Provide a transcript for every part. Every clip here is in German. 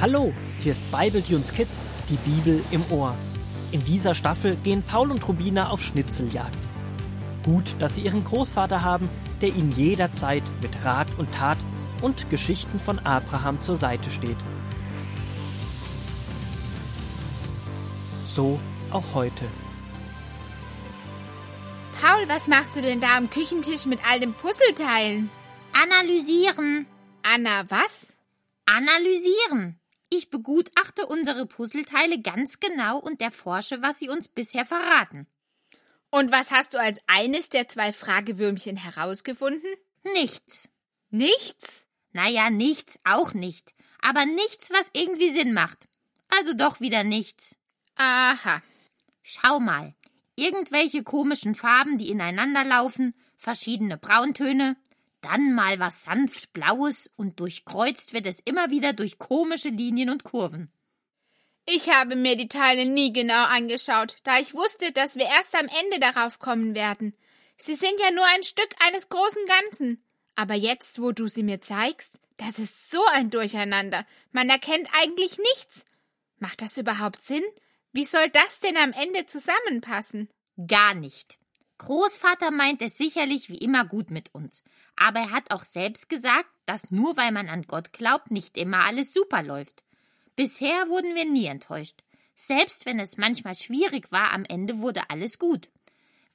Hallo, hier ist Bibletunes Kids, die Bibel im Ohr. In dieser Staffel gehen Paul und Rubina auf Schnitzeljagd. Gut, dass sie ihren Großvater haben, der ihnen jederzeit mit Rat und Tat und Geschichten von Abraham zur Seite steht. So auch heute. Paul, was machst du denn da am Küchentisch mit all den Puzzleteilen? Analysieren. Anna, was? Analysieren. Ich begutachte unsere Puzzleteile ganz genau und erforsche, was sie uns bisher verraten. Und was hast du als eines der zwei Fragewürmchen herausgefunden? Nichts. Nichts? Naja, nichts, auch nicht. Aber nichts, was irgendwie Sinn macht. Also doch wieder nichts. Aha. Schau mal. Irgendwelche komischen Farben, die ineinander laufen, verschiedene Brauntöne, dann mal was sanft Blaues und durchkreuzt wird es immer wieder durch komische Linien und Kurven. Ich habe mir die Teile nie genau angeschaut, da ich wusste, dass wir erst am Ende darauf kommen werden. Sie sind ja nur ein Stück eines großen Ganzen. Aber jetzt, wo du sie mir zeigst, das ist so ein Durcheinander. Man erkennt eigentlich nichts. Macht das überhaupt Sinn? Wie soll das denn am Ende zusammenpassen? Gar nicht. Großvater meint es sicherlich wie immer gut mit uns. Aber er hat auch selbst gesagt, dass nur weil man an Gott glaubt, nicht immer alles super läuft. Bisher wurden wir nie enttäuscht. Selbst wenn es manchmal schwierig war, am Ende wurde alles gut.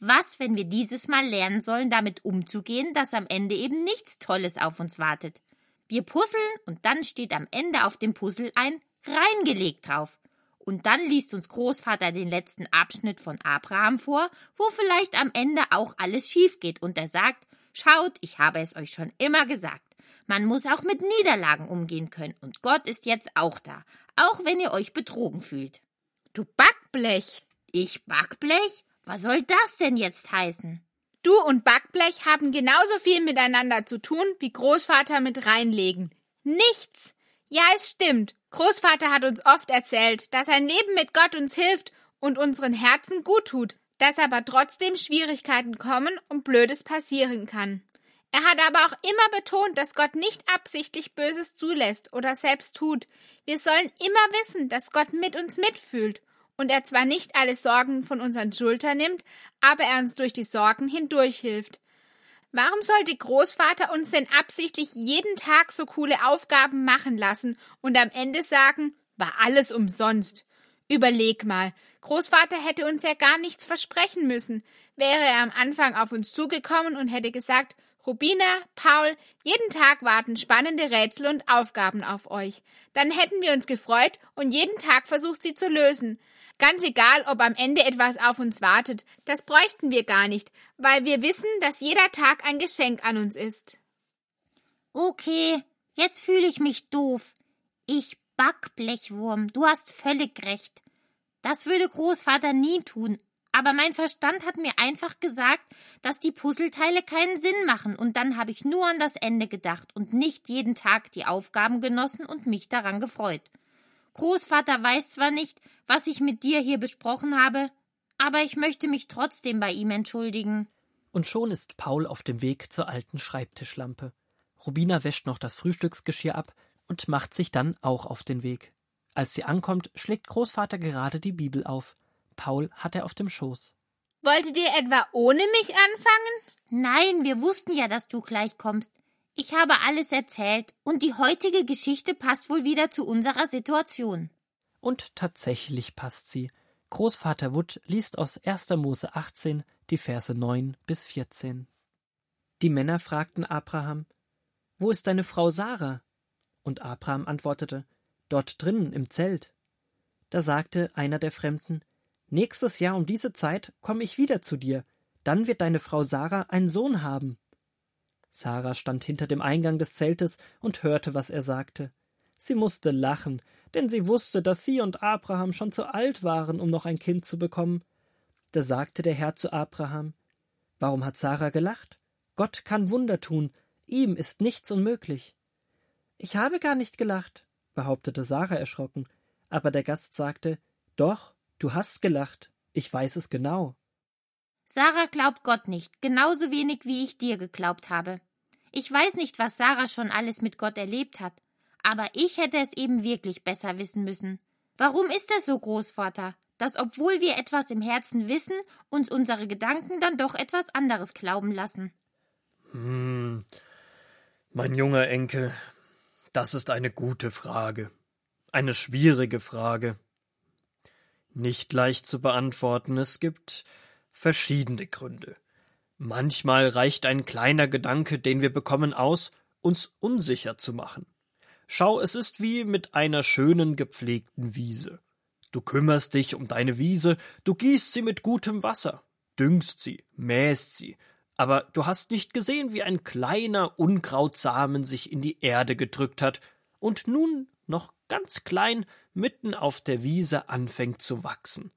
Was, wenn wir dieses Mal lernen sollen, damit umzugehen, dass am Ende eben nichts Tolles auf uns wartet? Wir puzzeln und dann steht am Ende auf dem Puzzle ein reingelegt drauf. Und dann liest uns Großvater den letzten Abschnitt von Abraham vor, wo vielleicht am Ende auch alles schief geht und er sagt, schaut, ich habe es euch schon immer gesagt. Man muss auch mit Niederlagen umgehen können und Gott ist jetzt auch da, auch wenn ihr euch betrogen fühlt. Du Backblech! Ich Backblech? Was soll das denn jetzt heißen? Du und Backblech haben genauso viel miteinander zu tun wie Großvater mit reinlegen. Nichts! Ja, es stimmt. Großvater hat uns oft erzählt, dass ein Leben mit Gott uns hilft und unseren Herzen gut tut, dass aber trotzdem Schwierigkeiten kommen und Blödes passieren kann. Er hat aber auch immer betont, dass Gott nicht absichtlich Böses zulässt oder selbst tut. Wir sollen immer wissen, dass Gott mit uns mitfühlt und er zwar nicht alle Sorgen von unseren Schultern nimmt, aber er uns durch die Sorgen hindurch hilft. Warum sollte Großvater uns denn absichtlich jeden Tag so coole Aufgaben machen lassen und am Ende sagen, war alles umsonst? Überleg mal, Großvater hätte uns ja gar nichts versprechen müssen. Wäre er am Anfang auf uns zugekommen und hätte gesagt, Rubina, Paul, jeden Tag warten spannende Rätsel und Aufgaben auf euch. Dann hätten wir uns gefreut und jeden Tag versucht, sie zu lösen. Ganz egal, ob am Ende etwas auf uns wartet, das bräuchten wir gar nicht, weil wir wissen, dass jeder Tag ein Geschenk an uns ist. Okay, jetzt fühle ich mich doof. Ich Backblechwurm, du hast völlig recht. Das würde Großvater nie tun, aber mein Verstand hat mir einfach gesagt, dass die Puzzleteile keinen Sinn machen, und dann habe ich nur an das Ende gedacht und nicht jeden Tag die Aufgaben genossen und mich daran gefreut. Großvater weiß zwar nicht, was ich mit dir hier besprochen habe, aber ich möchte mich trotzdem bei ihm entschuldigen. Und schon ist Paul auf dem Weg zur alten Schreibtischlampe. Rubina wäscht noch das Frühstücksgeschirr ab und macht sich dann auch auf den Weg. Als sie ankommt, schlägt Großvater gerade die Bibel auf. Paul hat er auf dem Schoß. Wolltet ihr etwa ohne mich anfangen? Nein, wir wussten ja, dass du gleich kommst. Ich habe alles erzählt, und die heutige Geschichte passt wohl wieder zu unserer Situation. Und tatsächlich passt sie. Großvater Wood liest aus 1. Mose 18 die Verse 9 bis 14. Die Männer fragten Abraham: Wo ist deine Frau Sarah? Und Abraham antwortete: Dort drinnen im Zelt. Da sagte einer der Fremden: Nächstes Jahr um diese Zeit komme ich wieder zu dir, dann wird deine Frau Sarah einen Sohn haben. Sarah stand hinter dem Eingang des Zeltes und hörte, was er sagte. Sie musste lachen, denn sie wusste, dass sie und Abraham schon zu alt waren, um noch ein Kind zu bekommen. Da sagte der Herr zu Abraham Warum hat Sarah gelacht? Gott kann Wunder tun, ihm ist nichts unmöglich. Ich habe gar nicht gelacht, behauptete Sarah erschrocken, aber der Gast sagte Doch, du hast gelacht, ich weiß es genau. Sarah glaubt Gott nicht, genauso wenig wie ich dir geglaubt habe. Ich weiß nicht, was Sarah schon alles mit Gott erlebt hat, Aber ich hätte es eben wirklich besser wissen müssen. Warum ist das so, Großvater? Dass obwohl wir etwas im Herzen wissen, uns unsere Gedanken dann doch etwas anderes glauben lassen. Hm, mein junger Enkel, das ist eine gute Frage. Eine schwierige Frage. Nicht leicht zu beantworten. Es gibt verschiedene Gründe. Manchmal reicht ein kleiner Gedanke, den wir bekommen, aus, uns unsicher zu machen. Schau, es ist wie mit einer schönen gepflegten Wiese. Du kümmerst dich um deine Wiese, du gießt sie mit gutem Wasser, düngst sie, mähst sie, aber du hast nicht gesehen, wie ein kleiner Unkrautsamen sich in die Erde gedrückt hat und nun noch ganz klein mitten auf der Wiese anfängt zu wachsen.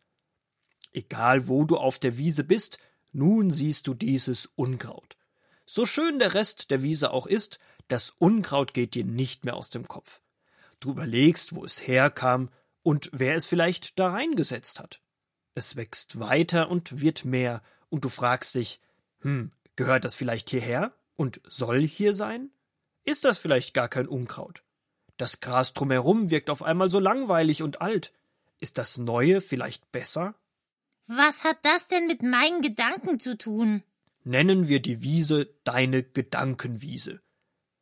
Egal wo du auf der Wiese bist, nun siehst du dieses Unkraut. So schön der Rest der Wiese auch ist, das Unkraut geht dir nicht mehr aus dem Kopf. Du überlegst, wo es herkam und wer es vielleicht da reingesetzt hat. Es wächst weiter und wird mehr, und du fragst dich, hm, gehört das vielleicht hierher und soll hier sein? Ist das vielleicht gar kein Unkraut? Das Gras drumherum wirkt auf einmal so langweilig und alt. Ist das Neue vielleicht besser? Was hat das denn mit meinen Gedanken zu tun? Nennen wir die Wiese deine Gedankenwiese.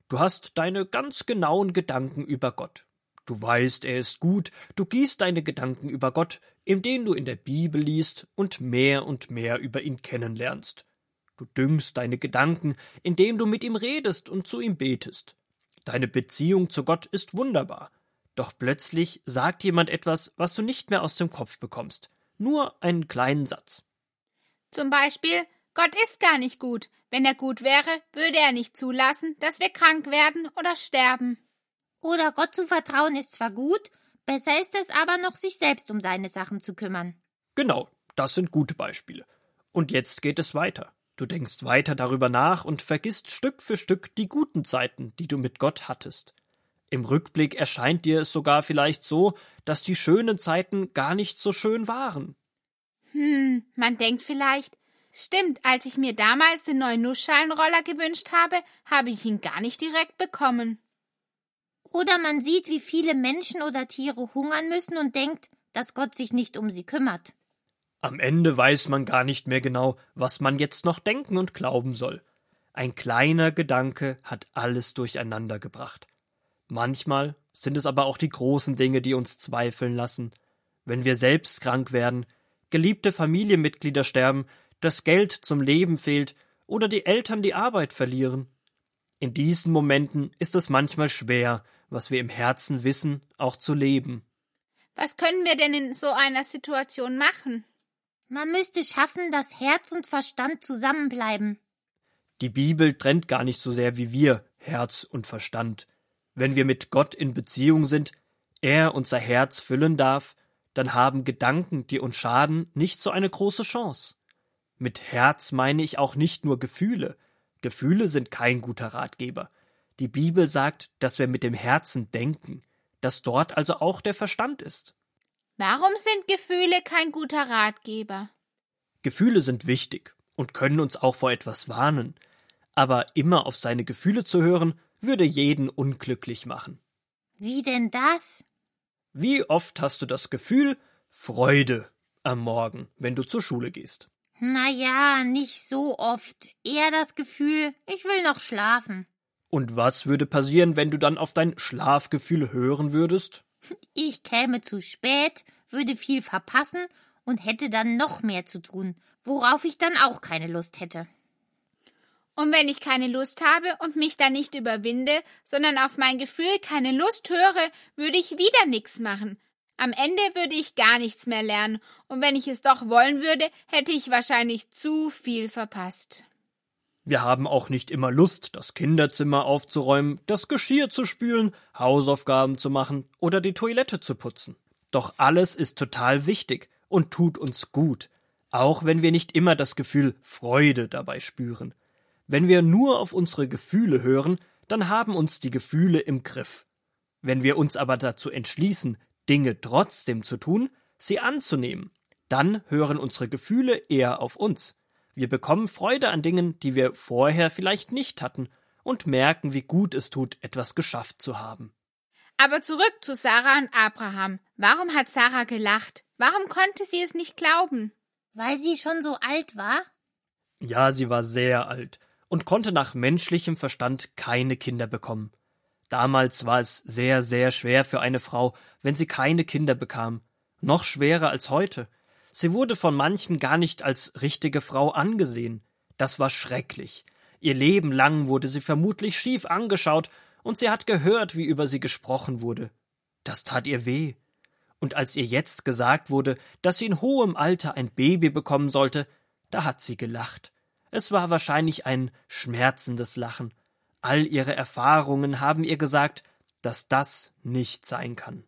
Du hast deine ganz genauen Gedanken über Gott. Du weißt, er ist gut, du gießt deine Gedanken über Gott, indem du in der Bibel liest und mehr und mehr über ihn kennenlernst. Du düngst deine Gedanken, indem du mit ihm redest und zu ihm betest. Deine Beziehung zu Gott ist wunderbar. Doch plötzlich sagt jemand etwas, was du nicht mehr aus dem Kopf bekommst. Nur einen kleinen Satz. Zum Beispiel, Gott ist gar nicht gut. Wenn er gut wäre, würde er nicht zulassen, dass wir krank werden oder sterben. Oder Gott zu vertrauen ist zwar gut, besser ist es aber noch, sich selbst um seine Sachen zu kümmern. Genau, das sind gute Beispiele. Und jetzt geht es weiter. Du denkst weiter darüber nach und vergisst Stück für Stück die guten Zeiten, die du mit Gott hattest. Im Rückblick erscheint dir es sogar vielleicht so, dass die schönen Zeiten gar nicht so schön waren. Hm, man denkt vielleicht, stimmt, als ich mir damals den neuen Nussschalenroller gewünscht habe, habe ich ihn gar nicht direkt bekommen. Oder man sieht, wie viele Menschen oder Tiere hungern müssen und denkt, dass Gott sich nicht um sie kümmert. Am Ende weiß man gar nicht mehr genau, was man jetzt noch denken und glauben soll. Ein kleiner Gedanke hat alles durcheinander gebracht. Manchmal sind es aber auch die großen Dinge, die uns zweifeln lassen. Wenn wir selbst krank werden, geliebte Familienmitglieder sterben, das Geld zum Leben fehlt oder die Eltern die Arbeit verlieren. In diesen Momenten ist es manchmal schwer, was wir im Herzen wissen, auch zu leben. Was können wir denn in so einer Situation machen? Man müsste schaffen, dass Herz und Verstand zusammenbleiben. Die Bibel trennt gar nicht so sehr wie wir Herz und Verstand. Wenn wir mit Gott in Beziehung sind, er unser Herz füllen darf, dann haben Gedanken, die uns schaden, nicht so eine große Chance. Mit Herz meine ich auch nicht nur Gefühle. Gefühle sind kein guter Ratgeber. Die Bibel sagt, dass wir mit dem Herzen denken, dass dort also auch der Verstand ist. Warum sind Gefühle kein guter Ratgeber? Gefühle sind wichtig und können uns auch vor etwas warnen, aber immer auf seine Gefühle zu hören, würde jeden unglücklich machen. Wie denn das? Wie oft hast du das Gefühl Freude am Morgen, wenn du zur Schule gehst? Na ja, nicht so oft. Eher das Gefühl, ich will noch schlafen. Und was würde passieren, wenn du dann auf dein Schlafgefühl hören würdest? Ich käme zu spät, würde viel verpassen und hätte dann noch mehr zu tun, worauf ich dann auch keine Lust hätte. Und wenn ich keine Lust habe und mich dann nicht überwinde, sondern auf mein Gefühl keine Lust höre, würde ich wieder nichts machen. Am Ende würde ich gar nichts mehr lernen, und wenn ich es doch wollen würde, hätte ich wahrscheinlich zu viel verpasst. Wir haben auch nicht immer Lust, das Kinderzimmer aufzuräumen, das Geschirr zu spülen, Hausaufgaben zu machen oder die Toilette zu putzen. Doch alles ist total wichtig und tut uns gut, auch wenn wir nicht immer das Gefühl Freude dabei spüren. Wenn wir nur auf unsere Gefühle hören, dann haben uns die Gefühle im Griff. Wenn wir uns aber dazu entschließen, Dinge trotzdem zu tun, sie anzunehmen, dann hören unsere Gefühle eher auf uns. Wir bekommen Freude an Dingen, die wir vorher vielleicht nicht hatten, und merken, wie gut es tut, etwas geschafft zu haben. Aber zurück zu Sarah und Abraham. Warum hat Sarah gelacht? Warum konnte sie es nicht glauben? Weil sie schon so alt war? Ja, sie war sehr alt und konnte nach menschlichem Verstand keine Kinder bekommen. Damals war es sehr, sehr schwer für eine Frau, wenn sie keine Kinder bekam. Noch schwerer als heute. Sie wurde von manchen gar nicht als richtige Frau angesehen. Das war schrecklich. Ihr Leben lang wurde sie vermutlich schief angeschaut, und sie hat gehört, wie über sie gesprochen wurde. Das tat ihr weh. Und als ihr jetzt gesagt wurde, dass sie in hohem Alter ein Baby bekommen sollte, da hat sie gelacht. Es war wahrscheinlich ein schmerzendes Lachen. All ihre Erfahrungen haben ihr gesagt, dass das nicht sein kann.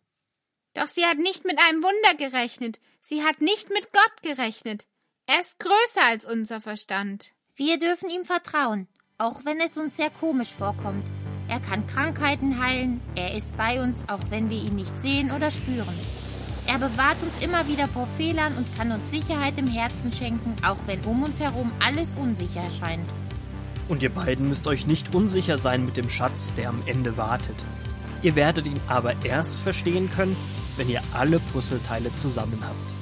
Doch sie hat nicht mit einem Wunder gerechnet. Sie hat nicht mit Gott gerechnet. Er ist größer als unser Verstand. Wir dürfen ihm vertrauen, auch wenn es uns sehr komisch vorkommt. Er kann Krankheiten heilen, er ist bei uns, auch wenn wir ihn nicht sehen oder spüren. Er bewahrt uns immer wieder vor Fehlern und kann uns Sicherheit im Herzen schenken, auch wenn um uns herum alles unsicher erscheint. Und ihr beiden müsst euch nicht unsicher sein mit dem Schatz, der am Ende wartet. Ihr werdet ihn aber erst verstehen können, wenn ihr alle Puzzleteile zusammen habt.